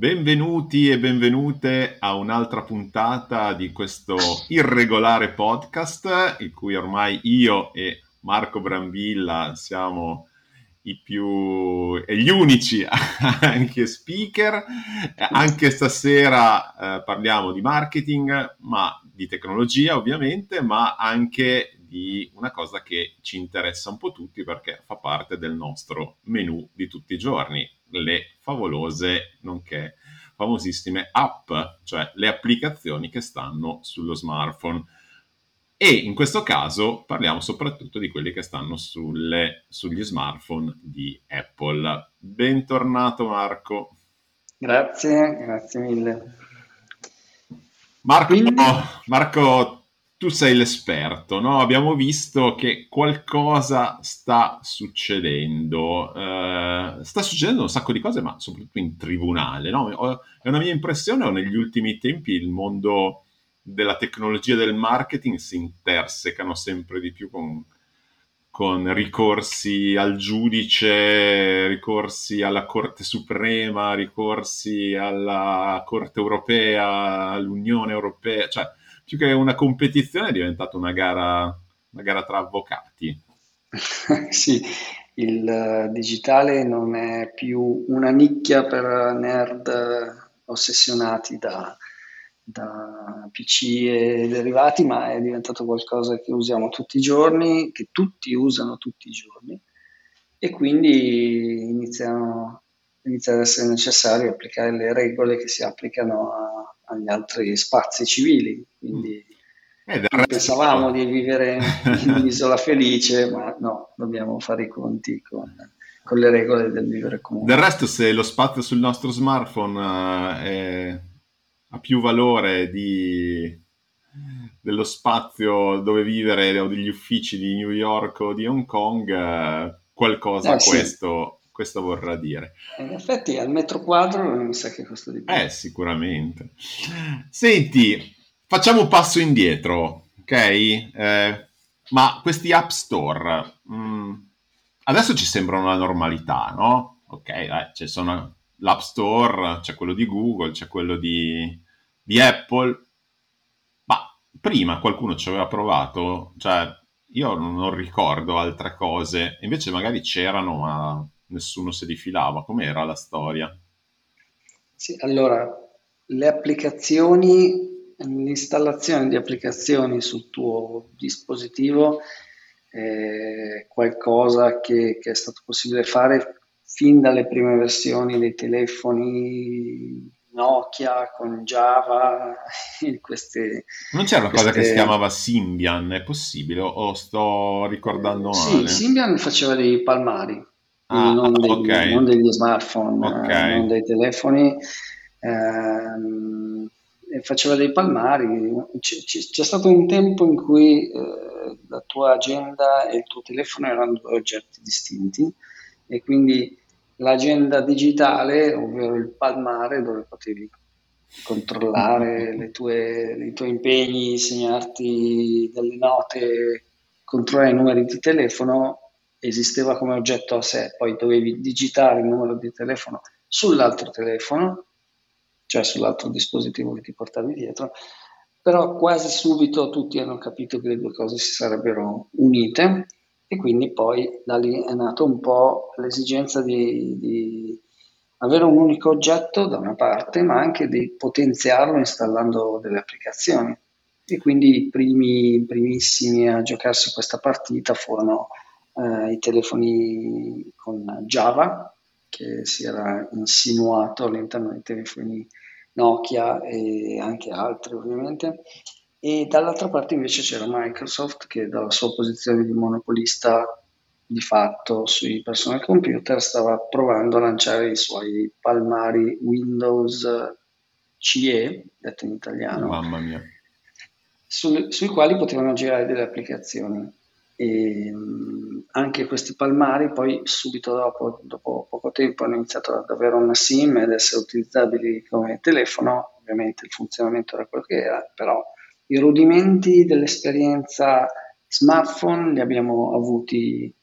Benvenuti e benvenute a un'altra puntata di questo irregolare podcast, in cui ormai io e Marco Brambilla siamo i più e gli unici anche speaker. Anche stasera eh, parliamo di marketing, ma di tecnologia ovviamente, ma anche di una cosa che ci interessa un po' tutti perché fa parte del nostro menu di tutti i giorni, le favolose nonché famosissime app, cioè le applicazioni che stanno sullo smartphone. E in questo caso parliamo soprattutto di quelli che stanno sulle, sugli smartphone di Apple. Bentornato Marco. Grazie, grazie mille. Marco, Quindi... Marco tu sei l'esperto, no? Abbiamo visto che qualcosa sta succedendo, eh, sta succedendo un sacco di cose, ma soprattutto in tribunale, no? È una mia impressione, o negli ultimi tempi il mondo della tecnologia e del marketing si intersecano sempre di più con, con ricorsi al giudice, ricorsi alla Corte Suprema, ricorsi alla Corte Europea, all'Unione Europea, cioè più che una competizione è diventata una gara, una gara tra avvocati. sì, il digitale non è più una nicchia per nerd ossessionati da, da PC e derivati, ma è diventato qualcosa che usiamo tutti i giorni, che tutti usano tutti i giorni e quindi iniziano, inizia ad essere necessario applicare le regole che si applicano a, agli altri spazi civili. Quindi eh, pensavamo di vivere in un'isola felice, ma no, dobbiamo fare i conti con, con, le regole del vivere comune. Del resto, se lo spazio sul nostro smartphone uh, è, ha più valore di, dello spazio dove vivere o degli uffici di New York o di Hong Kong, uh, qualcosa eh, questo... Sì questo vorrà dire. In effetti al metro quadro non mi sa che costa di più. Eh, sicuramente. Senti, facciamo un passo indietro, ok? Eh, ma questi app store, mh, mm, adesso ci sembrano la normalità, no? Ok, eh, ci sono l'app store, c'è quello di Google, c'è quello di, di Apple, ma prima qualcuno ci aveva provato, cioè io non ricordo altre cose, invece magari c'erano, ma nessuno si rifilava. Com'era la storia? Sì, allora, le applicazioni, l'installazione di applicazioni sul tuo dispositivo è qualcosa che, che è stato possibile fare fin dalle prime versioni dei telefoni Nokia con Java. Queste, non c'era una queste... cosa che si chiamava Symbian, è possibile? O sto ricordando male? Sì, Symbian faceva dei palmari ah, non, degli, okay. non, degli, smartphone, okay. non dei telefoni. Ehm, faceva dei palmari. C- c- c'è stato un tempo in cui eh, la tua agenda e il tuo telefono erano due oggetti distinti e quindi l'agenda digitale, ovvero il palmare dove potevi controllare le tue, i tuoi impegni, segnarti delle note, controllare i numeri di telefono, esisteva come oggetto a sé, poi dovevi digitare il numero di telefono sull'altro telefono, cioè sull'altro dispositivo che ti portavi dietro, però quasi subito tutti hanno capito che le due cose si sarebbero unite e quindi poi da lì è nata un po' l'esigenza di, di avere un unico oggetto da una parte, ma anche di potenziarlo installando delle applicazioni. E quindi i primi, primissimi a giocarsi questa partita furono eh, i telefoni con Java, che si era insinuato all'interno dei telefoni Nokia e anche altri ovviamente. E dall'altra parte invece c'era Microsoft che dalla sua posizione di monopolista di fatto sui personal computer stava provando a lanciare i suoi palmari Windows CE, detto in italiano, Mamma mia. Su, sui quali potevano girare delle applicazioni. E, anche questi palmari poi subito dopo, dopo poco tempo hanno iniziato ad avere una SIM ed essere utilizzabili come telefono, ovviamente il funzionamento era quello che era, però i rudimenti dell'esperienza smartphone li abbiamo avuti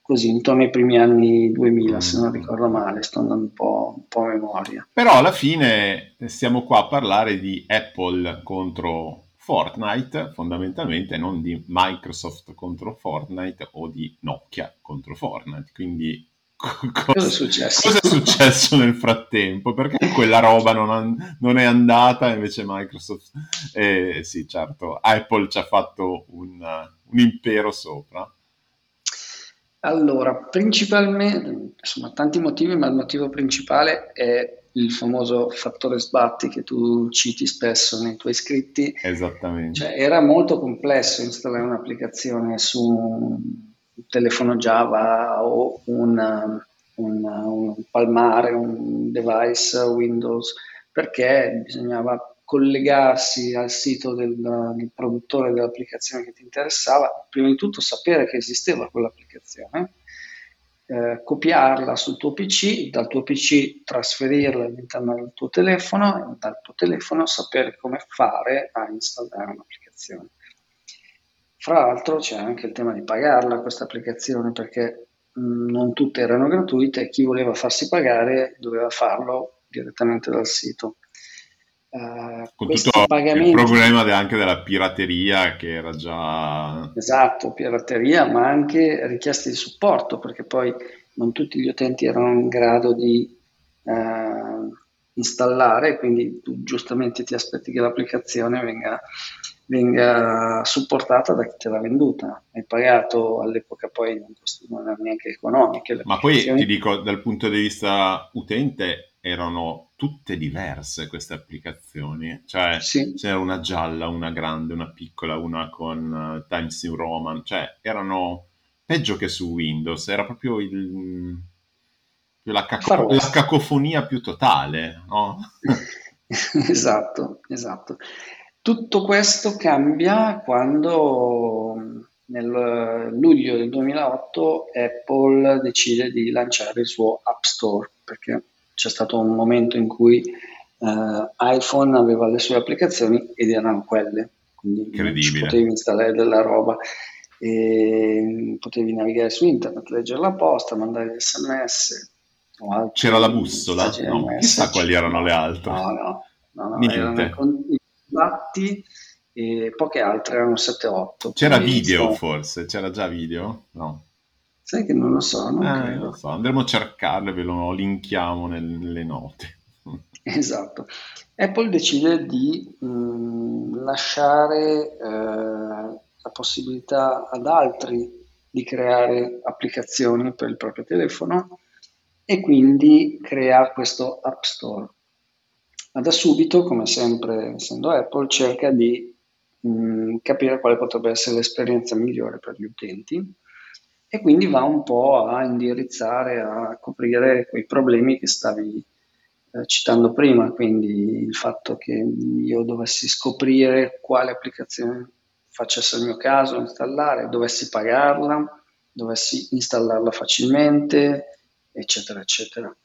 così intorno ai primi anni 2000, mm. se non ricordo male, sto andando un po', un po' a memoria. Però alla fine siamo qua a parlare di Apple contro Fortnite, fondamentalmente non di Microsoft contro Fortnite o di Nokia contro Fortnite, quindi cosa, è successo? cosa è successo nel frattempo? Perché quella roba non, ha, non è andata, invece Microsoft... Eh, sì, certo, Apple ci ha fatto un, un impero sopra. Allora, principalmente, insomma, tanti motivi, ma il motivo principale è il famoso fattore sbatti che tu citi spesso nei tuoi scritti. Esattamente. Cioè, era molto complesso installare un'applicazione su un telefono Java o un, un, un palmare, un device Windows, perché bisognava collegarsi al sito del, del, produttore dell'applicazione che ti interessava, prima di tutto sapere che esisteva quell'applicazione, eh, copiarla sul tuo PC, dal tuo PC trasferirla all'interno del tuo telefono e dal tuo telefono sapere come fare a installare un'applicazione. Fra l'altro c'è anche il tema di pagarla questa applicazione perché mh, mm, non tutte erano gratuite e chi voleva farsi pagare doveva farlo direttamente dal sito. Uh, Con tutto pagamenti... il problema anche della pirateria che era già... Esatto, pirateria, ma anche richieste di supporto, perché poi non tutti gli utenti erano in grado di uh, installare, quindi tu giustamente ti aspetti che l'applicazione venga, venga supportata da chi te l'ha venduta. Hai pagato all'epoca poi non, cost- non neanche economiche. Ma poi ti dico, dal punto di vista utente, erano tutte diverse queste applicazioni, cioè sì. c'era una gialla, una grande, una piccola, una con uh, Times New Roman, cioè erano peggio che su Windows, era proprio il, la, caco- la cacofonia più totale, no? esatto, esatto. Tutto questo cambia quando nel luglio del 2008 Apple decide di lanciare il suo App Store, perché c'è stato un momento in cui uh, iPhone aveva le sue applicazioni ed erano quelle, quindi potevi installare della roba, e potevi navigare su internet, leggere la posta, mandare sms. C'era la bussola? No, chissà quali erano le altre. No, no, no, no erano i contatti e poche altre erano 7-8. C'era video forse? C'era già video? No. Sai che non lo so, non eh, lo so. andremo a cercarlo e ve lo linkiamo nel, nelle note. Esatto. Apple decide di mh, mm, lasciare eh, la possibilità ad altri di creare applicazioni per il proprio telefono e quindi crea questo App Store. Ma da subito, come sempre essendo Apple, cerca di mh, mm, capire quale potrebbe essere l'esperienza migliore per gli utenti e quindi va un po' a indirizzare, a coprire quei problemi che stavi eh, citando prima, quindi il fatto che io dovessi scoprire quale applicazione facesse il mio caso, installare, dovessi pagarla, dovessi installarla facilmente, eccetera, eccetera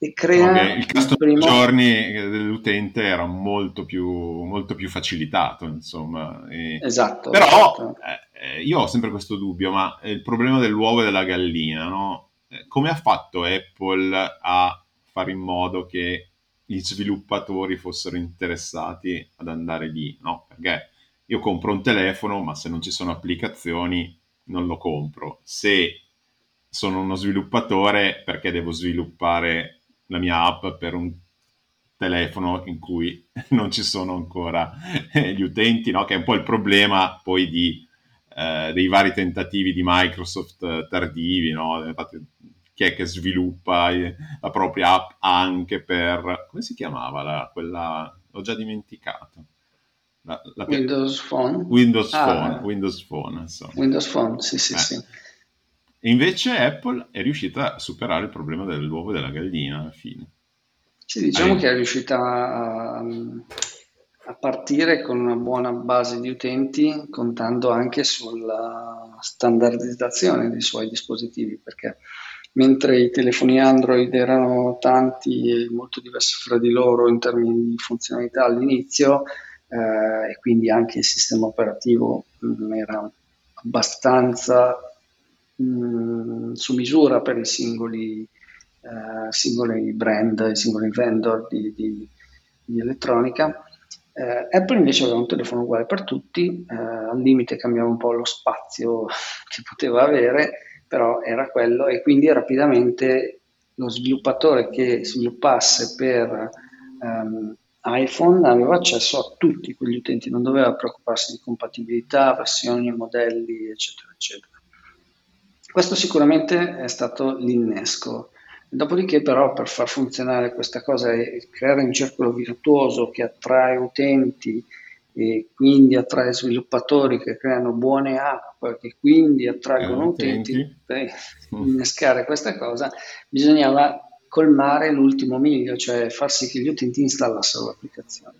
e crea okay, il custom primo... giorni dell'utente era molto più, molto più facilitato insomma e... esatto però esatto. Eh, io ho sempre questo dubbio ma il problema dell'uovo e della gallina no? Eh, come ha fatto Apple a fare in modo che gli sviluppatori fossero interessati ad andare lì no? perché io compro un telefono ma se non ci sono applicazioni non lo compro se sono uno sviluppatore perché devo sviluppare la mia app per un telefono in cui non ci sono ancora eh, gli utenti, no? che è un po' il problema poi di, eh, dei vari tentativi di Microsoft eh, tardivi, no? Infatti, chi è che sviluppa eh, la propria app anche per... come si chiamava la, quella... l'ho già dimenticato. La, la, Windows Phone? Windows ah, Phone, Windows Phone, insomma. Windows Phone, sì, sì, eh. sì. E invece Apple è riuscita a superare il problema dell'uovo e della gallina alla fine. Sì, diciamo Hai... che è riuscita a, a, partire con una buona base di utenti, contando anche sulla standardizzazione dei suoi dispositivi, perché mentre i telefoni Android erano tanti e molto diversi fra di loro in termini di funzionalità all'inizio, eh, e quindi anche il sistema operativo mh, mm, era abbastanza mh, su misura per i singoli, uh, singoli brand, i singoli vendor di, di, di elettronica. Uh, Apple invece aveva un telefono uguale per tutti, uh, al limite cambiava un po' lo spazio che poteva avere, però era quello e quindi rapidamente lo sviluppatore che sviluppasse per um, iPhone aveva accesso a tutti quegli utenti, non doveva preoccuparsi di compatibilità, versioni, modelli, eccetera, eccetera. Questo sicuramente è stato l'innesco. Dopodiché però per far funzionare questa cosa e creare un circolo virtuoso che attrae utenti e quindi attrae sviluppatori che creano buone app che quindi attraggono eh, utenti, utenti, per innescare questa cosa bisognava colmare l'ultimo miglio, cioè far sì che gli utenti installassero l'applicazione.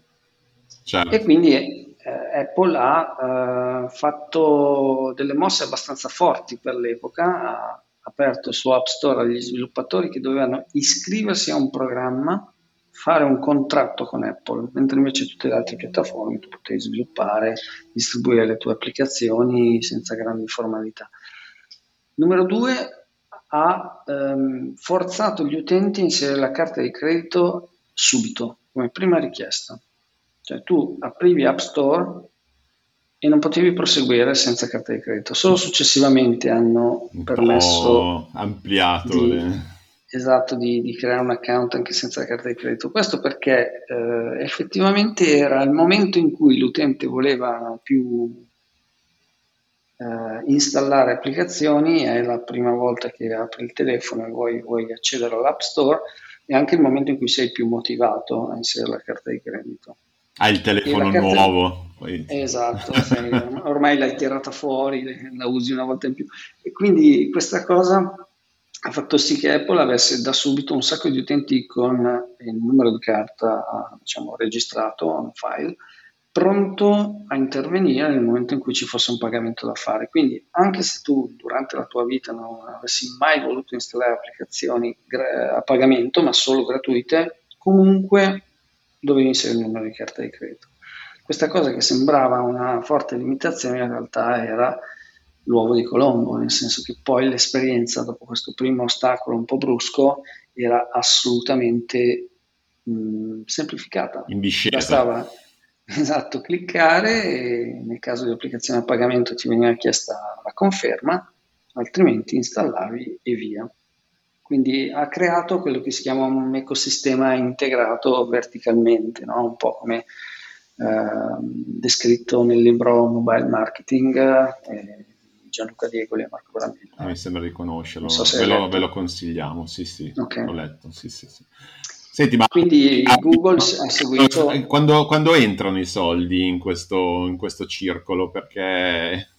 Certo. E quindi eh, Apple ha eh, fatto delle mosse abbastanza forti per l'epoca, ha aperto suo App Store agli sviluppatori che dovevano iscriversi a un programma, fare un contratto con Apple, mentre invece tutte le altre piattaforme tu potevi sviluppare, distribuire le tue applicazioni senza grandi formalità. Numero due, ha ehm, forzato gli utenti a inserire la carta di credito subito, come prima richiesta. Cioè tu aprivi App Store e non potevi proseguire senza carta di credito. Solo successivamente hanno permesso ampliato di, le... esatto, di, di, creare un account anche senza carta di credito. Questo perché eh, effettivamente era il momento in cui l'utente voleva più eh, installare applicazioni, è la prima volta che apri il telefono e vuoi, vuoi accedere all'App Store, è anche il momento in cui sei più motivato a inserire la carta di credito. Hai il telefono nuovo. Poi... Esatto, sei, ormai l'hai tirata fuori, la usi una volta in più. E quindi questa cosa ha fatto sì che Apple avesse da subito un sacco di utenti con il numero di carta diciamo, registrato on file pronto a intervenire nel momento in cui ci fosse un pagamento da fare. Quindi anche se tu durante la tua vita non avessi mai voluto installare applicazioni a pagamento, ma solo gratuite, comunque dovevi inserire il numero di carta di credito. Questa cosa che sembrava una forte limitazione in realtà era l'uovo di Colombo, nel senso che poi l'esperienza dopo questo primo ostacolo un po' brusco era assolutamente mh, semplificata. In discesa. Bastava Esatto, cliccare e nel caso di applicazione a pagamento ti veniva chiesta la conferma, altrimenti installavi e via. Quindi ha creato quello che si chiama un ecosistema integrato verticalmente, no? un po' come descritto nel libro Mobile Marketing eh, Gianluca Diegoli e Marco Brambilla. Mi sembra di conoscerlo, so ve, lo, ve, lo, consigliamo, sì sì, okay. l'ho letto, sì sì sì. Senti, ma Quindi Google ha seguito... Quando, quando entrano i soldi in questo, in questo circolo? Perché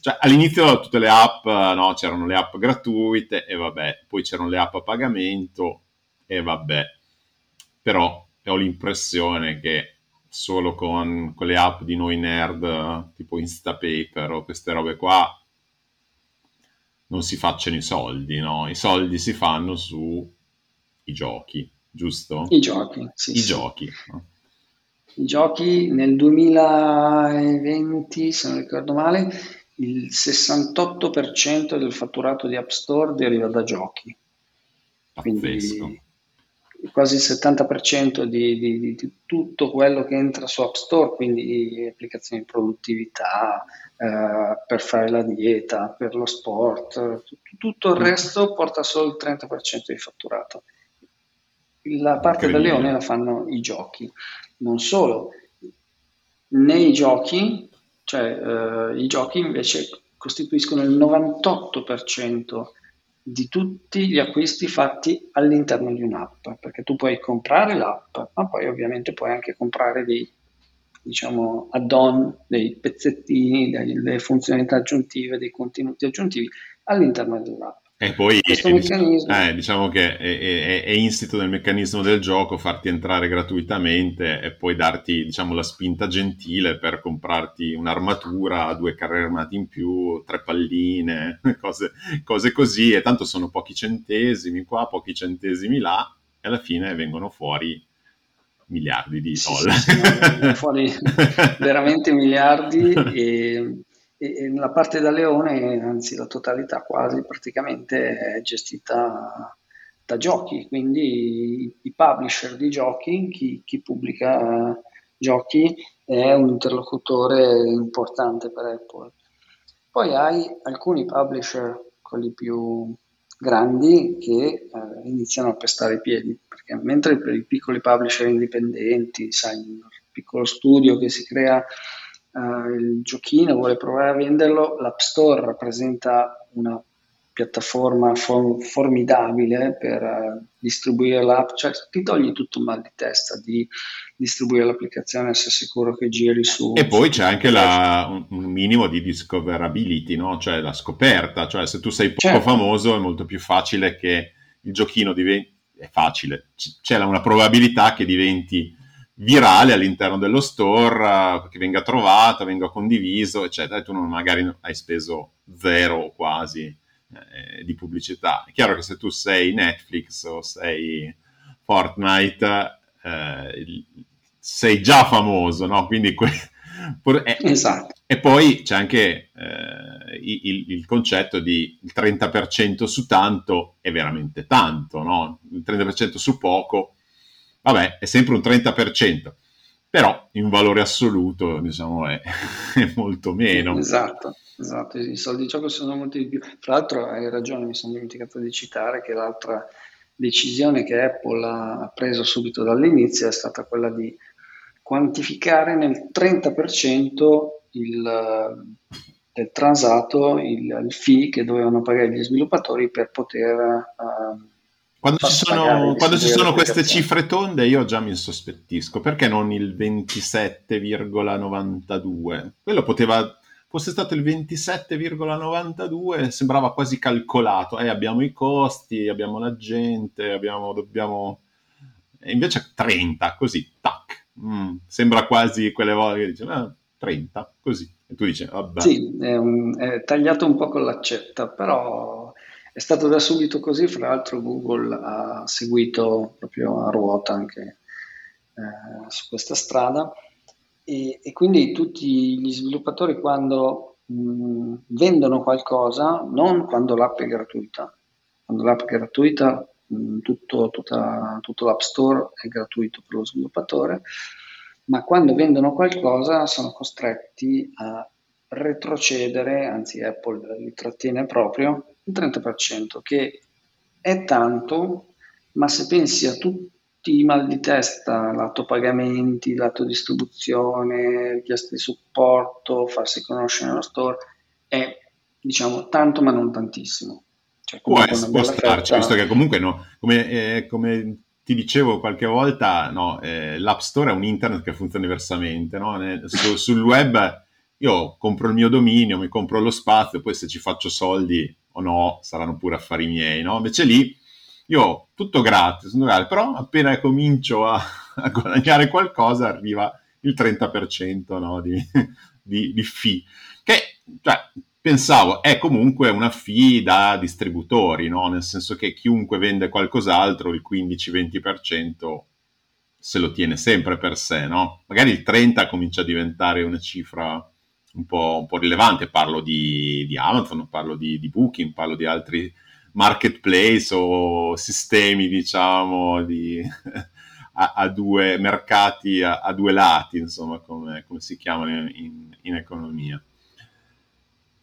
cioè, all'inizio tutte le app, no, c'erano le app gratuite e vabbè, poi c'erano le app a pagamento e vabbè. Però ho l'impressione che solo con quelle app di noi nerd, tipo Instapaper o queste robe qua, non si facciano i soldi, no? I soldi si fanno su i giochi, giusto? I giochi, sì. I sì. giochi. No? I giochi nel 2020, se non ricordo male, il 68% del fatturato di App Store deriva da giochi. Pazzesco. Quindi quasi il 70% di, di, di, tutto quello che entra su App Store, quindi applicazioni di produttività, eh, per fare la dieta, per lo sport, tutto il resto porta solo il 30% di fatturato. La parte da leone la fanno i giochi. Non solo, nei giochi, cioè eh, i giochi invece costituiscono il 98% di tutti gli acquisti fatti all'interno di un'app, perché tu puoi comprare l'app, ma poi ovviamente puoi anche comprare dei diciamo add-on, dei pezzettini, delle funzionalità aggiuntive, dei contenuti aggiuntivi all'interno dell'app. E poi eh, diciamo che è, è, è, insito nel meccanismo del gioco farti entrare gratuitamente e poi darti diciamo, la spinta gentile per comprarti un'armatura, due carri armati in più, tre palline, cose, cose così. E tanto sono pochi centesimi qua, pochi centesimi là, e alla fine vengono fuori miliardi di dollari. Sì, sì, sì, fuori veramente miliardi e e, nella parte da leone, anzi la totalità quasi praticamente è gestita da giochi, quindi i, publisher di giochi, chi, chi pubblica giochi è un interlocutore importante per Apple. Poi hai alcuni publisher, quelli più grandi, che eh, iniziano a pestare i piedi, perché mentre per i piccoli publisher indipendenti, sai, il piccolo studio che si crea uh, il giochino, vuole provare a venderlo, l'App Store rappresenta una piattaforma for- formidabile per uh, distribuire l'app, cioè ti togli tutto il mal di testa di distribuire l'applicazione se sei sicuro che giri su... E poi c'è anche la, un, un, minimo di discoverability, no? cioè la scoperta, cioè se tu sei poco certo. famoso è molto più facile che il giochino diventi... è facile, c'è una probabilità che diventi virale all'interno dello store, che venga trovato, venga condiviso, eccetera, e tu non, magari hai speso zero o quasi eh, di pubblicità. È chiaro che se tu sei Netflix o sei Fortnite, eh, sei già famoso, no? Quindi que- eh, esatto. E poi c'è anche eh, il, il, concetto di il 30% su tanto è veramente tanto, no? Il 30% su poco Vabbè, è sempre un 30%, però in valore assoluto diciamo è, è molto meno. Esatto, esatto, i soldi di gioco sono molti di più. Tra l'altro hai ragione, mi sono dimenticato di citare che l'altra decisione che Apple ha preso subito dall'inizio è stata quella di quantificare nel 30% il, del transato il, il, fee che dovevano pagare gli sviluppatori per poter uh, quando ci sono, quando ci sono queste cifre tonde io già mi insospettisco, perché non il 27,92? Quello poteva, fosse stato il 27,92 sembrava quasi calcolato, eh, abbiamo i costi, abbiamo la gente, abbiamo, dobbiamo... E invece 30, così, tac, mm, sembra quasi quelle volte che dice, ah, 30, così, e tu dici, vabbè. Sì, è, un, è tagliato un po' con l'accetta, però è stato da subito così, fra l'altro Google ha seguito proprio a ruota anche eh, su questa strada. E, e, quindi tutti gli sviluppatori quando mh, vendono qualcosa, non quando l'app è gratuita, quando l'app è gratuita mh, tutto, tutta, tutto l'App Store è gratuito per lo sviluppatore, ma quando vendono qualcosa sono costretti a retrocedere, anzi Apple li trattiene proprio, il 30%, che è tanto, ma se pensi a tutti i mal di testa, lato pagamenti, lato distribuzione, richieste di supporto, farsi conoscere nello store, è diciamo tanto ma non tantissimo. Cioè, può, può starci, visto che comunque no, come, eh, come ti dicevo qualche volta, no, eh, l'App Store è un internet che funziona diversamente. No? Su, sul web io compro il mio dominio, mi compro lo spazio, poi se ci faccio soldi o no, saranno pure affari miei, no? Invece lì io tutto gratis, però appena comincio a, a, guadagnare qualcosa arriva il 30% no? di, di, di fee, che cioè, pensavo è comunque una fee da distributori, no? nel senso che chiunque vende qualcos'altro il 15-20% se lo tiene sempre per sé, no? Magari il 30 comincia a diventare una cifra un po', un po rilevante, parlo di, di, Amazon, parlo di, di Booking, parlo di altri marketplace o sistemi, diciamo, di, a, a, due mercati, a, a, due lati, insomma, come, come si chiamano in, in, economia.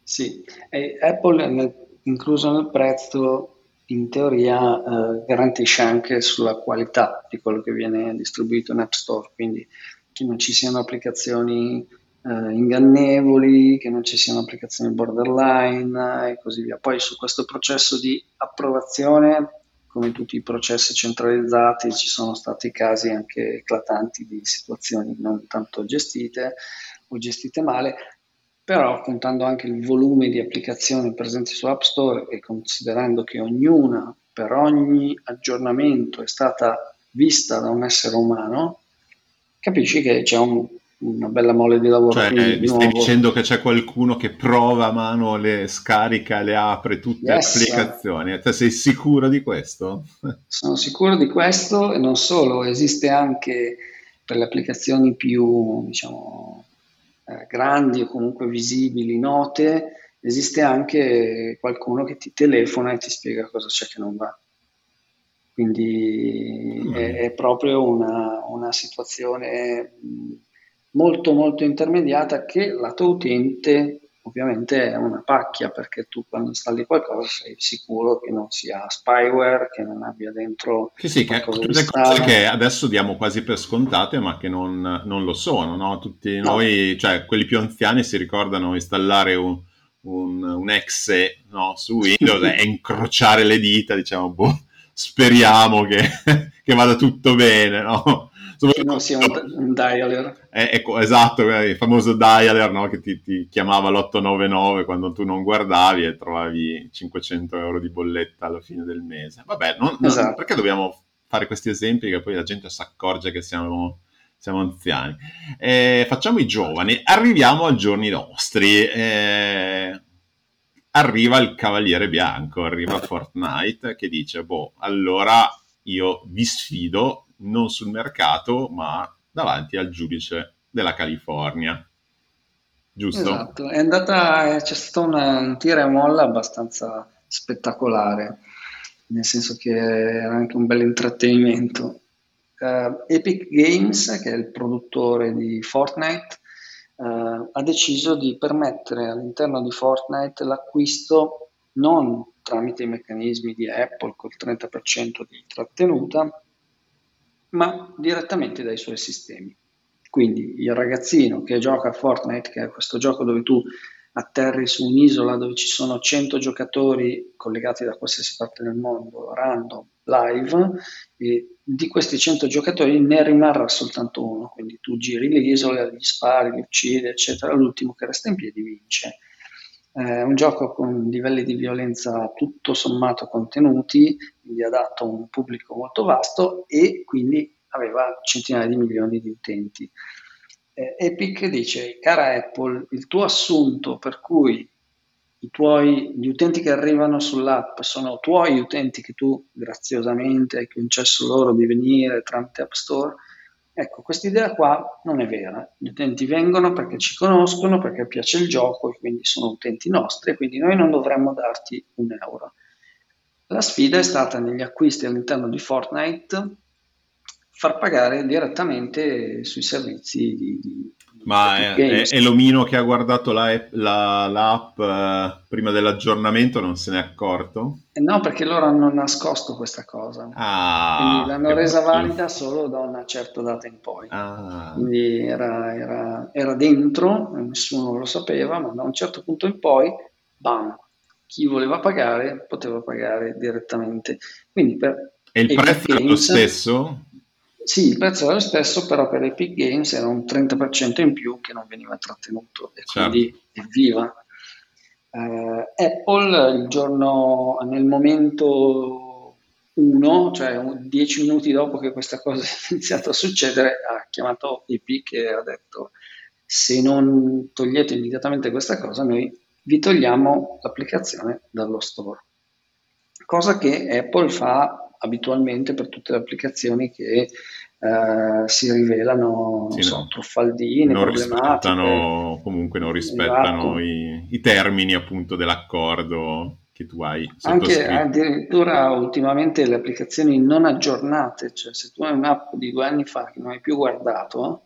Sì, e Apple, incluso nel prezzo, in teoria eh, garantisce anche sulla qualità di quello che viene distribuito in App Store, quindi che non ci siano applicazioni eh, ingannevoli, che non ci siano applicazioni borderline e così via. Poi su questo processo di approvazione, come tutti i processi centralizzati, ci sono stati casi anche eclatanti di situazioni non tanto gestite o gestite male, però contando anche il volume di applicazioni presenti su App Store e considerando che ognuna per ogni aggiornamento è stata vista da un essere umano, capisci che c'è un una bella mole di lavoro. Cioè, mi stai dicendo che c'è qualcuno che prova a mano, le scarica, le apre tutte yes. le applicazioni. Te sei sicuro di questo? Sono sicuro di questo e non solo, esiste anche per le applicazioni più, diciamo, eh, grandi o comunque visibili, note, esiste anche qualcuno che ti telefona e ti spiega cosa c'è che non va. Quindi mm. è, è, proprio una, una situazione molto molto intermediata che lato utente ovviamente è una pacchia perché tu quando installi qualcosa sei sicuro che non sia spyware, che non abbia dentro sì, sì, che tutte cose che adesso diamo quasi per scontate ma che non, non lo sono, no? Tutti no. noi, cioè quelli più anziani si ricordano installare un, un, un exe no, su Windows e incrociare le dita, diciamo, boh, speriamo che, che vada tutto bene, no? Non sia un, un dialer. Eh, ecco, esatto, il famoso dialer no? che ti, ti, chiamava l'899 quando tu non guardavi e trovavi 500 euro di bolletta alla fine del mese. Vabbè, non, esatto. non, perché dobbiamo fare questi esempi che poi la gente si accorge che siamo, siamo anziani? Eh, facciamo i giovani, arriviamo ai giorni nostri. Eh, arriva il Cavaliere Bianco, arriva Fortnite che dice, boh, allora io vi sfido non sul mercato, ma davanti al giudice della California. Giusto? Esatto, è andata, c'è stata una, un tira e molla abbastanza spettacolare, nel senso che era anche un bel intrattenimento. Uh, Epic Games, che è il produttore di Fortnite, uh, ha deciso di permettere all'interno di Fortnite l'acquisto non tramite i meccanismi di Apple col 30% di trattenuta, ma direttamente dai suoi sistemi. Quindi il ragazzino che gioca a Fortnite, che è questo gioco dove tu atterri su un'isola dove ci sono 100 giocatori collegati da qualsiasi parte del mondo, random, live, e di questi 100 giocatori ne rimarrà soltanto uno, quindi tu giri l'isola, gli spari, li uccidi, eccetera, l'ultimo che resta in piedi vince. È un gioco con livelli di violenza tutto sommato contenuti, quindi adatto a un pubblico molto vasto e quindi aveva centinaia di milioni di utenti. Eh, Epic dice, cara Apple, il tuo assunto per cui tuoi, gli utenti che arrivano sull'app sono tuoi utenti che tu graziosamente hai concesso loro di venire tramite App Store, Ecco, questa idea qua non è vera. Gli utenti vengono perché ci conoscono, perché piace il gioco e quindi sono utenti nostri quindi noi non dovremmo darti un euro. La sfida è stata negli acquisti all'interno di Fortnite far pagare direttamente sui servizi di, di ma è, è, è, l'omino che ha guardato la, la, l'app eh, prima dell'aggiornamento, non se n'è accorto? Eh no, perché loro hanno nascosto questa cosa. Ah, l'hanno resa bello. valida solo da una certa data in poi. Ah. Quindi era, era, era, dentro, nessuno lo sapeva, ma da un certo punto in poi, bam, chi voleva pagare poteva pagare direttamente. Quindi per e il prezzo è lo stesso? Sì, il prezzo era lo stesso, però per Epic Games era un 30% in più che non veniva trattenuto e certo. quindi evviva. Uh, Apple il giorno, nel momento 1, cioè 10 minuti dopo che questa cosa è iniziata a succedere, ha chiamato Epic e ha detto se non togliete immediatamente questa cosa noi vi togliamo l'applicazione dallo store. Cosa che Apple fa abitualmente per tutte le applicazioni che eh, si rivelano sì, so, no. truffaldine, non rispettano, comunque non rispettano esatto. i, i, termini appunto dell'accordo che tu hai Anche addirittura ultimamente le applicazioni non aggiornate, cioè se tu hai un'app di due anni fa che non hai più guardato,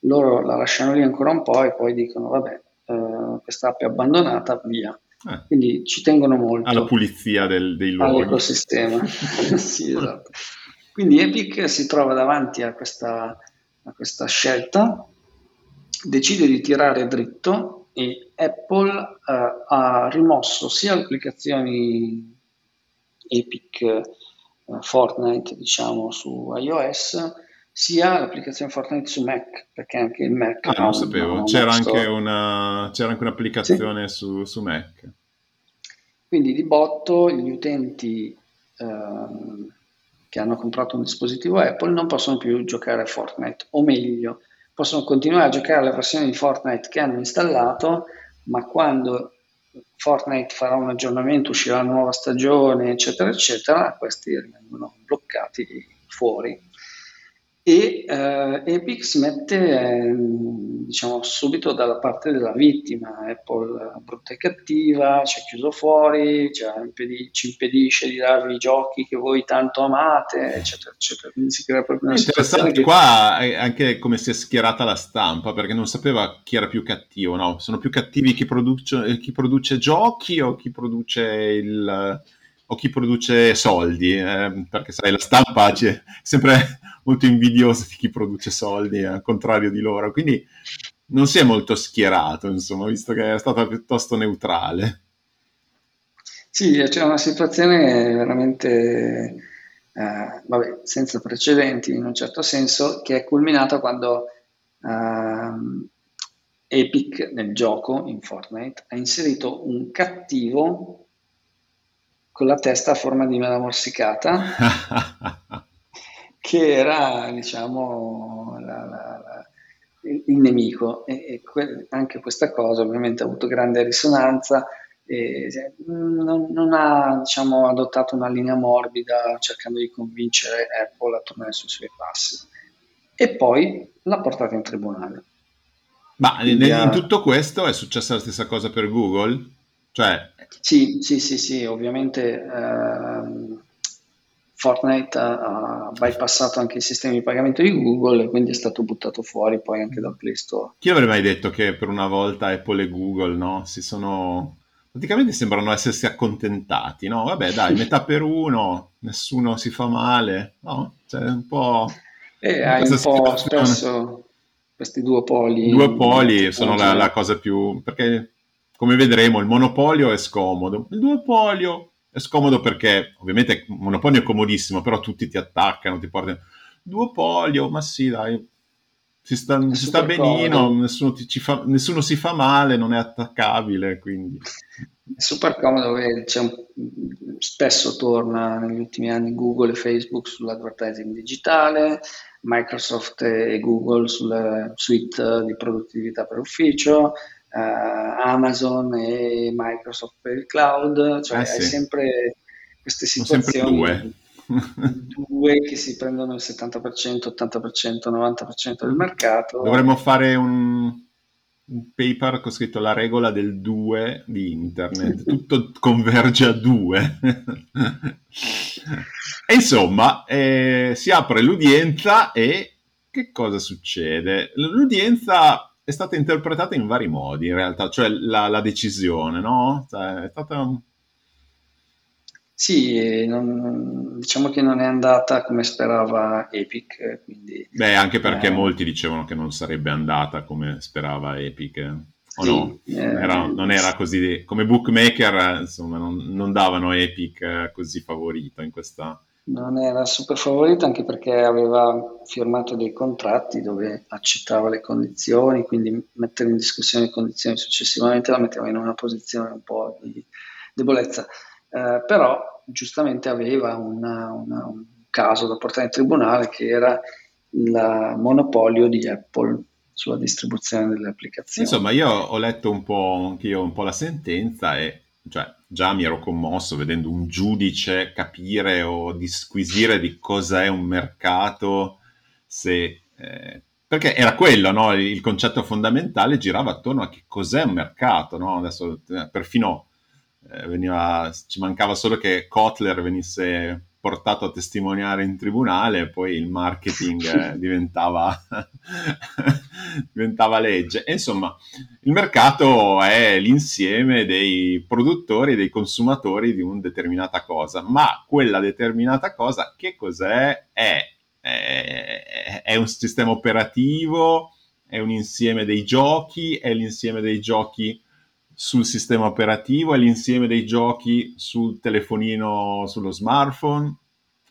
loro la lasciano lì ancora un po' e poi dicono vabbè, eh, questa app è abbandonata, via. Eh. Quindi ci tengono molto alla pulizia del, dei luoghi. All'ecosistema. sì, esatto. Quindi Epic si trova davanti a questa, a questa scelta, decide di tirare dritto e Apple eh, ha rimosso sia le applicazioni Epic eh, Fortnite, diciamo, su iOS, sia l'applicazione Fortnite su Mac, perché anche il Mac... Ah, non sapevo, c'era, anche una, c'era, anche un'applicazione sì. su, su, Mac. Quindi di botto gli utenti eh, che hanno comprato un dispositivo Apple non possono più giocare a Fortnite, o meglio, possono continuare a giocare alle versioni di Fortnite che hanno installato, ma quando Fortnite farà un aggiornamento, uscirà una nuova stagione, eccetera, eccetera, questi rimangono bloccati fuori. E eh, Epic si mette eh, diciamo subito dalla parte della vittima. Apple brutta e cattiva ci ha chiuso fuori ci, impedi- ci impedisce di darvi i giochi che voi tanto amate eccetera eccetera. Quindi si crea proprio una situazione che... qua è anche come si è schierata la stampa perché non sapeva chi era più cattivo no? sono più cattivi chi produce, chi produce giochi o chi produce il o chi produce soldi, eh, perché sai, la stampa è sempre molto invidiosa di chi produce soldi, al contrario di loro, quindi non si è molto schierato, insomma, visto che è stata piuttosto neutrale. Sì, c'è una situazione veramente, eh, vabbè, senza precedenti in un certo senso, che è culminata quando eh, Epic nel gioco, in Fortnite, ha inserito un cattivo con la testa a forma di mela morsicata, che era, diciamo, la, la, la, il, nemico. E, e que- anche questa cosa ovviamente ha avuto grande risonanza. E, non, non, ha diciamo, adottato una linea morbida cercando di convincere Apple a tornare sui suoi passi e poi l'ha portata in tribunale. Ma in, in tutto questo è successa la stessa cosa per Google? Cioè... Sì, sì, sì, sì, ovviamente ehm, Fortnite ha, ha, bypassato anche il sistema di pagamento di Google e quindi è stato buttato fuori poi anche dal Play Store. Chi avrebbe mai detto che per una volta Apple e Google no, si sono... Praticamente sembrano essersi accontentati, no? Vabbè, dai, metà per uno, nessuno si fa male, no? Cioè, un po'... E hai un po' spesso questi duopoli. I duopoli sono la, la cosa più... perché come vedremo il monopolio è scomodo. Il duopolio è scomodo perché ovviamente il monopolio è comodissimo, però tutti ti attaccano, ti portano... Duopolio, ma sì dai, si sta, si sta benino, nessuno, ti, fa, nessuno, si fa male, non è attaccabile, quindi... È super comodo, un, spesso torna negli ultimi anni Google e Facebook sull'advertising digitale, Microsoft e Google sulle suite di produttività per ufficio, Amazon e Microsoft per il cloud, cioè eh sì. hai sempre queste situazioni. Sempre due. due che si prendono il 70%, 80%, 90% del mercato. Dovremmo fare un, un paper con scritto la regola del 2 di internet, tutto converge a 2. e insomma, eh, si apre l'udienza e che cosa succede? L'udienza è stata interpretata in vari modi in realtà, cioè la, la decisione, no? Cioè, è stata... Sì, non, diciamo che non è andata come sperava Epic. Quindi, Beh, anche perché eh, molti dicevano che non sarebbe andata come sperava Epic. O sì, no? Eh, era, non era così. Come bookmaker, insomma, non, non davano Epic così favorito in questa, non era super favorito anche perché aveva firmato dei contratti dove accettava le condizioni, quindi mettere in discussione le condizioni successivamente la metteva in una posizione un po' di debolezza. Eh, però giustamente aveva una, una, un caso da portare in tribunale che era il monopolio di Apple sulla distribuzione delle applicazioni. Insomma, io ho letto un po' anch'io un po' la sentenza e cioè, già mi ero commosso vedendo un giudice capire o disquisire di cos'è un mercato, se, eh, perché era quello, no? il concetto fondamentale girava attorno a che cos'è un mercato, no? adesso eh, perfino eh, veniva, ci mancava solo che Kotler venisse portato a testimoniare in tribunale, poi il marketing eh, diventava, diventava legge. E insomma, il mercato è l'insieme dei produttori e dei consumatori di una determinata cosa, ma quella determinata cosa che cos'è? È, è, è un sistema operativo, è un insieme dei giochi, è l'insieme dei giochi sul sistema operativo, è l'insieme dei giochi sul telefonino, sullo smartphone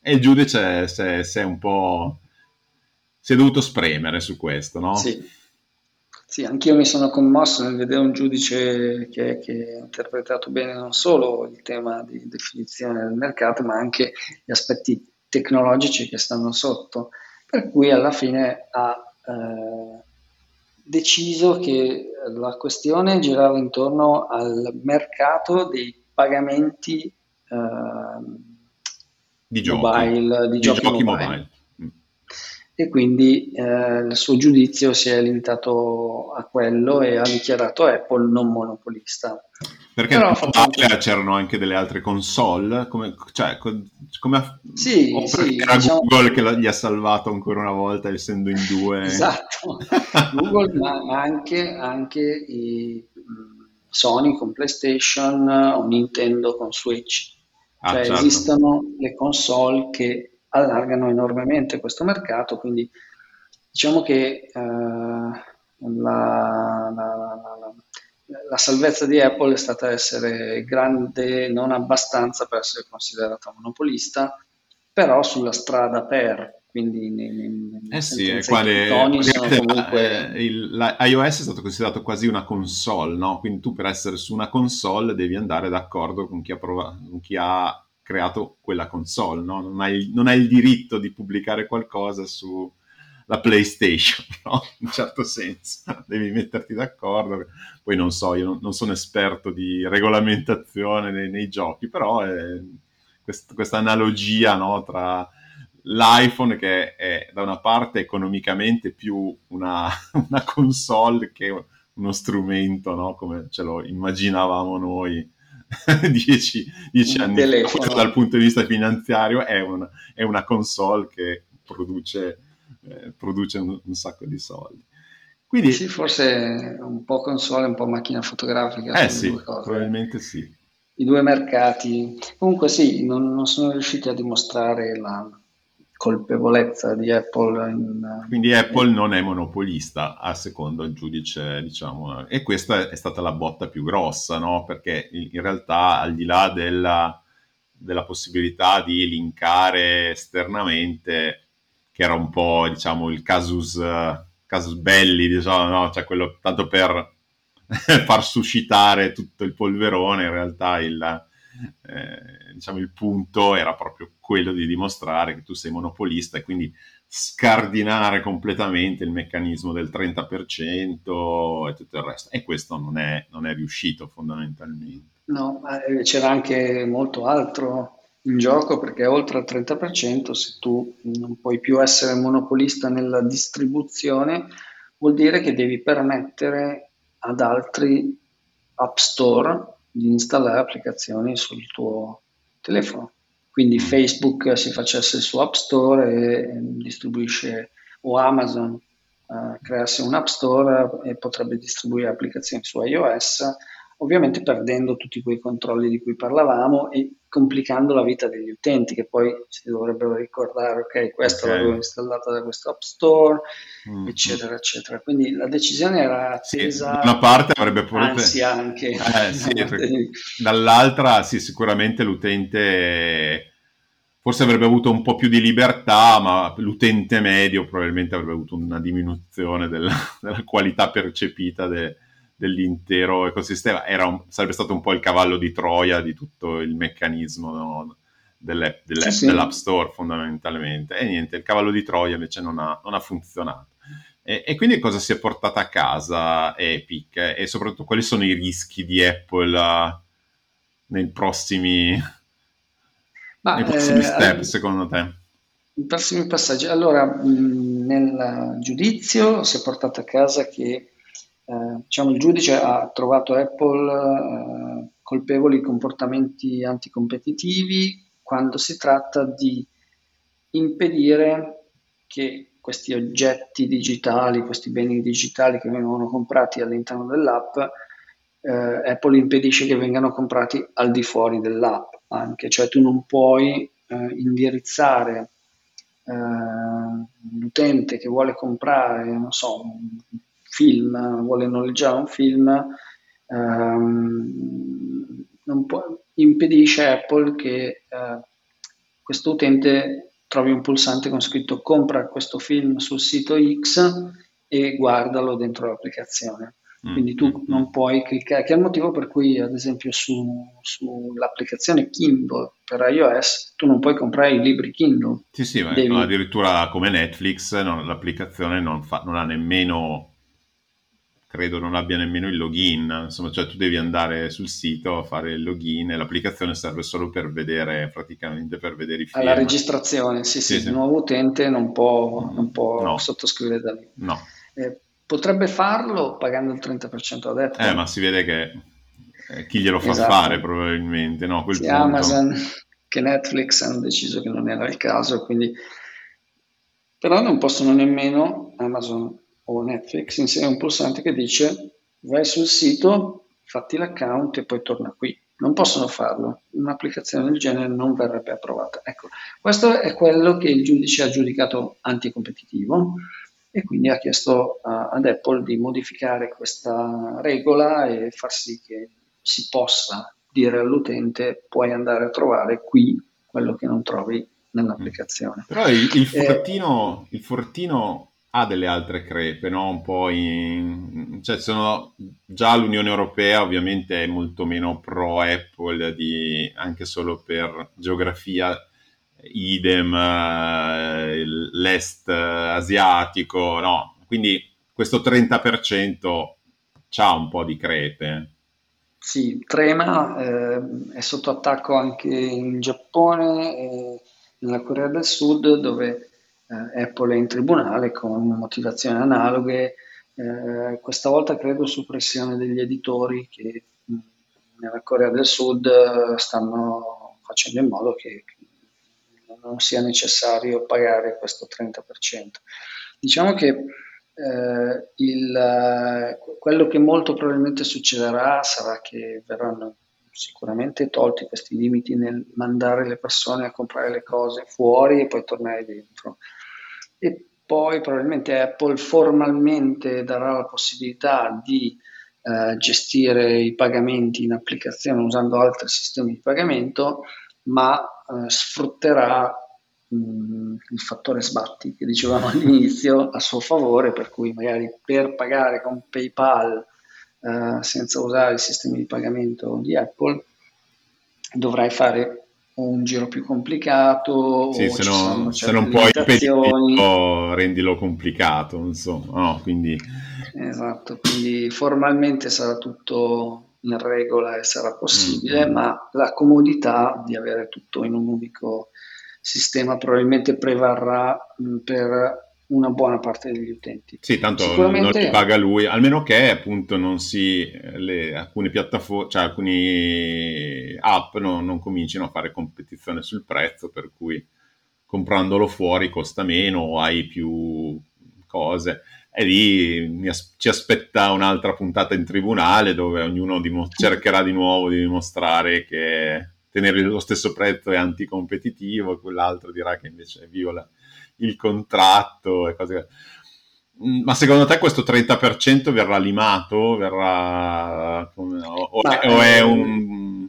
e il giudice si è un po' si è dovuto spremere su questo, no? Sì. Sì, anch'io mi sono commosso nel vedere un giudice che, che, ha interpretato bene non solo il tema di definizione del mercato, ma anche gli aspetti tecnologici che stanno sotto, per cui alla fine ha eh, deciso che la questione girava intorno al mercato dei pagamenti eh, di giochi, mobile, di, di giochi, giochi mobile. mobile. e quindi eh, il suo giudizio si è limitato a quello e ha dichiarato Apple non monopolista. Perché Però fatto... c'erano anche delle altre console, come, cioè, come sì, o sì, era diciamo... Google che gli ha salvato ancora una volta essendo in due. Esatto, Google ma anche, anche i Sony con PlayStation o Nintendo con Switch. Ah, cioè certo. esistono le console che allargano enormemente questo mercato, quindi diciamo che eh, la, la, la, la, salvezza di Apple è stata essere grande non abbastanza per essere considerata monopolista, però sulla strada per, quindi nei, eh sì, è quale, comunque... il, la, iOS è stato considerato quasi una console, no? Quindi tu per essere su una console devi andare d'accordo con chi ha, prov- con chi ha creato quella console, no? non, hai, non, hai, il diritto di pubblicare qualcosa sulla PlayStation, no? in un certo senso, devi metterti d'accordo. Poi non so, io non, non sono esperto di regolamentazione nei, nei giochi, però è quest, questa analogia no? tra l'iPhone che è da una parte economicamente più una, una console che uno strumento, no? come ce lo immaginavamo noi dieci, dieci anni fa, dal punto di vista finanziario, è una, è una console che produce, eh, produce un, un, sacco di soldi. Quindi, sì, forse un po' console, un po' macchina fotografica. Eh sì, probabilmente sì. I due mercati. Comunque sì, non, non sono riusciti a dimostrare la, colpevolezza di Apple. In, Quindi Apple in... non è monopolista, a secondo il giudice, diciamo, e questa è stata la botta più grossa, no? Perché in realtà al di là della, della possibilità di linkare esternamente, che era un po', diciamo, il casus, casus belli, diciamo, no? Cioè quello tanto per far suscitare tutto il polverone, in realtà il eh, diciamo il punto era proprio quello di dimostrare che tu sei monopolista e quindi scardinare completamente il meccanismo del 30% e tutto il resto. E questo non è, non è riuscito fondamentalmente. No, eh, c'era anche molto altro in gioco perché oltre al 30% se tu non puoi più essere monopolista nella distribuzione vuol dire che devi permettere ad altri app store di installare applicazioni sul tuo telefono. Quindi mm. Facebook si facesse il suo App Store e distribuisce, o Amazon uh, creasse un App Store e potrebbe distribuire applicazioni su iOS ovviamente perdendo tutti quei controlli di cui parlavamo e complicando la vita degli utenti che poi si dovrebbero ricordare, ok, questo okay. l'avevo installato da questo App Store, mm. eccetera, eccetera. Quindi la decisione era attesa. Sì, da una parte avrebbe pure... Ansia anche. Eh, sì, dall'altra sì, sicuramente l'utente forse avrebbe avuto un po' più di libertà, ma l'utente medio probabilmente avrebbe avuto una diminuzione della, della qualità percepita de, dell'intero ecosistema, un, sarebbe stato un po' il cavallo di Troia di tutto il meccanismo no, dell'app, dell'app, sì, dell'app, Store fondamentalmente. E niente, il cavallo di Troia invece non ha, non ha funzionato. E, e, quindi cosa si è portata a casa Epic? E soprattutto quali sono i rischi di Apple uh, nei prossimi, Ma, nei prossimi eh, step, secondo te? I prossimi passaggi. Allora, mh, nel giudizio si è portato a casa che eh, diciamo, il giudice ha trovato Apple eh, colpevoli di comportamenti anticompetitivi quando si tratta di impedire che questi oggetti digitali, questi beni digitali che vengono comprati all'interno dell'app, eh, Apple impedisce che vengano comprati al di fuori dell'app anche, cioè tu non puoi eh, indirizzare eh, l'utente che vuole comprare, non so, film, vuole noleggiare un film, ehm, può, impedisce Apple che eh, questo utente trovi un pulsante con scritto compra questo film sul sito X e guardalo dentro l'applicazione. Mm, Quindi tu mm, non mm. puoi cliccare, che è il motivo per cui, ad esempio, su, sull'applicazione Kindle per iOS tu non puoi comprare i libri Kindle. Sì, sì, ma Devi... addirittura come Netflix no, l'applicazione non, fa, non ha nemmeno credo non abbia nemmeno il login, insomma, cioè tu devi andare sul sito a fare il login e l'applicazione serve solo per vedere, praticamente per vedere i film. Alla registrazione, sì, sì, sì, sì. il nuovo utente non può, non può no. sottoscrivere da lì. No. Eh, potrebbe farlo pagando il 30% ad Apple. Eh, ma si vede che eh, chi glielo fa esatto. fare probabilmente, no? Quel sì, Amazon che Netflix hanno deciso che non era il caso, quindi... però non possono nemmeno Amazon o Netflix inserire un pulsante che dice vai sul sito, fatti l'account e poi torna qui. Non possono farlo, un'applicazione del genere non verrebbe approvata. Ecco, questo è quello che il giudice ha giudicato anticompetitivo e quindi ha chiesto a, ad Apple di modificare questa regola e far sì che si possa dire all'utente puoi andare a trovare qui quello che non trovi nell'applicazione. Però il, il, fortino, eh, il fortino ha delle altre crepe, no? Un po' in... cioè sono già l'Unione Europea ovviamente è molto meno pro Apple di... anche solo per geografia idem eh, l'est asiatico, no? Quindi questo 30% ha un po' di crepe. Sì, trema, eh, è sotto attacco anche in Giappone nella Corea del Sud dove eh, Apple è in tribunale con motivazioni analoghe, eh, questa volta credo su pressione degli editori che mh, nella Corea del Sud stanno facendo in modo che non sia necessario pagare questo 30%. Diciamo che eh, il, quello che molto probabilmente succederà sarà che verranno sicuramente tolti questi limiti nel mandare le persone a comprare le cose fuori e poi tornare dentro e poi probabilmente Apple formalmente darà la possibilità di eh, gestire i pagamenti in applicazione usando altri sistemi di pagamento, ma eh, sfrutterà mh, mm, il fattore sbatti che dicevamo all'inizio a suo favore, per cui magari per pagare con PayPal eh, senza usare i sistemi di pagamento di Apple dovrai fare un giro più complicato. Sì, se, no, se non puoi impedirlo, rendilo complicato, insomma, no, quindi... Esatto, quindi formalmente sarà tutto in regola e sarà possibile, mm-hmm. ma la comodità di avere tutto in un unico sistema probabilmente prevarrà mh, per una buona parte degli utenti. Sì, tanto Sicuramente... non li paga lui, almeno che appunto non si, le, alcune piattaforme, cioè alcune app no, non comincino a fare competizione sul prezzo, per cui comprandolo fuori costa meno, hai più cose. E lì as- ci aspetta un'altra puntata in tribunale dove ognuno dim- cercherà di nuovo di dimostrare che tenere lo stesso prezzo è anticompetitivo e quell'altro dirà che invece viola il contratto e cose mm, ma secondo te questo 30% verrà limato? Verrà... O, ma, o è un...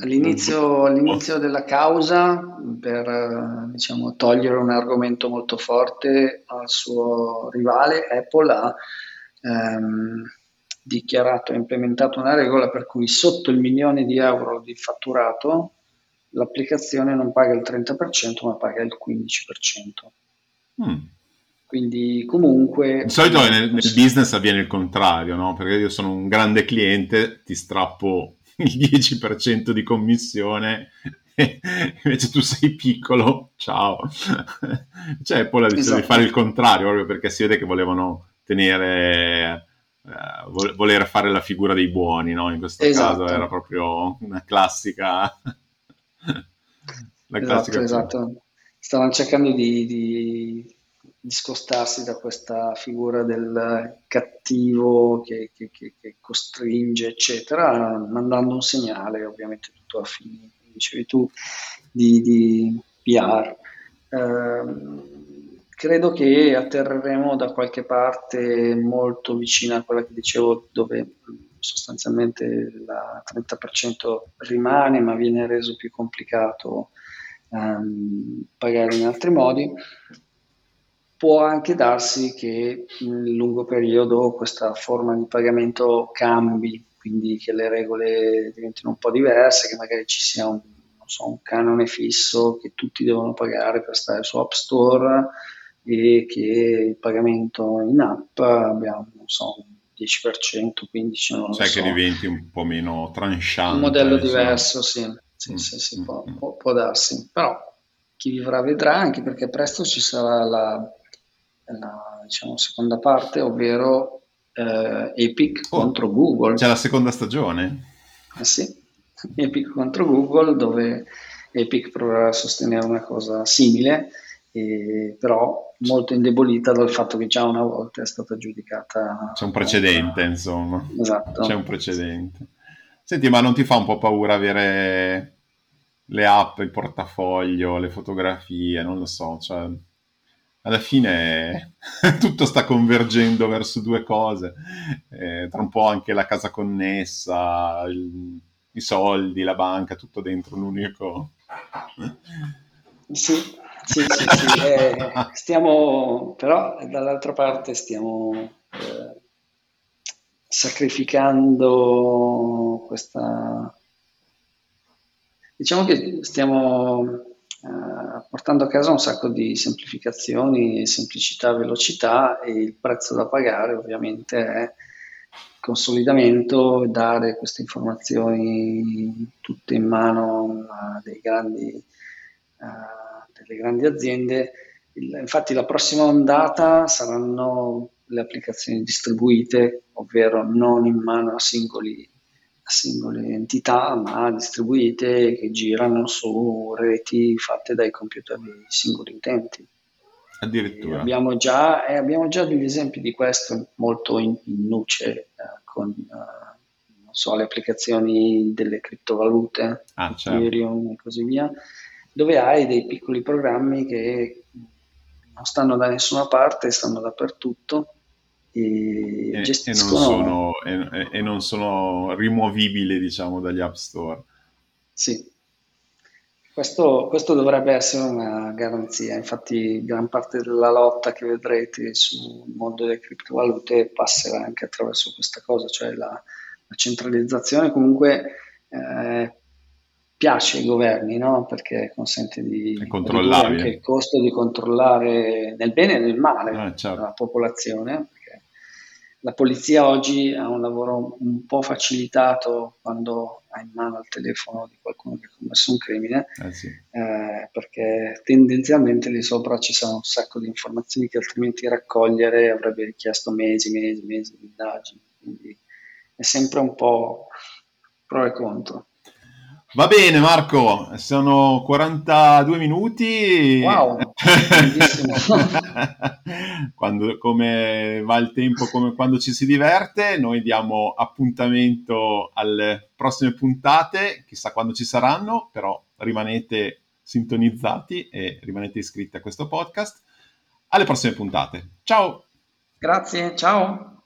All'inizio, all'inizio, della causa, per diciamo, togliere un argomento molto forte al suo rivale, Apple ha ehm, dichiarato e implementato una regola per cui sotto il milione di euro di fatturato l'applicazione non paga il 30% ma paga il 15%. Mm. Quindi comunque... Di solito nel, nel, business avviene il contrario, no? Perché io sono un grande cliente, ti strappo il 10% di commissione invece tu sei piccolo, ciao. cioè Apple ha deciso esatto. di fare il contrario proprio perché si vede che volevano tenere... Uh, voler fare la figura dei buoni, no? In questo esatto. caso era proprio una classica la esatto, esatto. Stavano cercando di, di, di, scostarsi da questa figura del cattivo che, che, che, che, costringe, eccetera, mandando un segnale, ovviamente tutto a fine, come dicevi tu, di, di PR. Eh, credo che atterreremo da qualche parte molto vicina a quella che dicevo, dove sostanzialmente il 30% rimane ma viene reso più complicato um, pagare in altri modi. Può anche darsi che nel lungo periodo questa forma di pagamento cambi, quindi che le regole diventino un po' diverse, che magari ci sia un, so, un canone fisso che tutti devono pagare per stare su App Store e che il pagamento in app abbia so, 10%, 15%, non cioè lo so. che diventi un po' meno tranchante. Un modello diciamo. diverso, sì, sì, mm. sì, sì può, mm. può, può, darsi, però chi vivrà vedrà, anche perché presto ci sarà la, la diciamo, seconda parte, ovvero eh, Epic oh, contro Google. C'è la seconda stagione? Eh sì, Epic contro Google, dove Epic proverà a sostenere una cosa simile, eh, però molto indebolita dal fatto che già una volta è stata giudicata. C'è un precedente, una... insomma. Esatto. C'è un precedente. Senti, ma non ti fa un po' paura avere le app, il portafoglio, le fotografie, non lo so, cioè alla fine tutto sta convergendo verso due cose, eh, tra un po' anche la casa connessa, il, i soldi, la banca, tutto dentro un unico... Sì, sì, sì, sì. Eh, stiamo, però dall'altra parte stiamo eh, sacrificando questa... Diciamo che stiamo eh, portando a casa un sacco di semplificazioni, semplicità, velocità e il prezzo da pagare ovviamente è consolidamento, dare queste informazioni tutte in mano a dei grandi... Uh, delle grandi aziende. Infatti la prossima ondata saranno le applicazioni distribuite, ovvero non in mano a, singoli, a singole entità, ma distribuite che girano su reti fatte dai computer dei singoli utenti. Addirittura. Abbiamo già, eh, abbiamo già, degli esempi di questo molto in, in nuce eh, con eh, so, le applicazioni delle criptovalute, ah, certo. Ethereum e così via, dove hai dei piccoli programmi che non stanno da nessuna parte, stanno dappertutto e, e, gestiscono... e, non, sono, e, non sono rimuovibili diciamo dagli app store. Sì, questo, questo, dovrebbe essere una garanzia, infatti gran parte della lotta che vedrete sul mondo delle criptovalute passerà anche attraverso questa cosa, cioè la, la centralizzazione. Comunque eh, piace ai governi, no? perché consente di controllare anche il costo di controllare nel bene e nel male eh, certo. la popolazione. la polizia oggi ha un lavoro un po' facilitato quando ha in mano il telefono di qualcuno che ha commesso un crimine, eh sì. eh, perché tendenzialmente lì sopra ci sono un sacco di informazioni che altrimenti raccogliere avrebbe richiesto mesi, mesi, mesi di indagini. Quindi è sempre un po' pro e contro. Va bene Marco, sono 42 minuti. Wow, quando, come va il tempo, come quando ci si diverte, noi diamo appuntamento alle prossime puntate, chissà quando ci saranno, però rimanete sintonizzati e rimanete iscritti a questo podcast. Alle prossime puntate. Ciao! Grazie, ciao!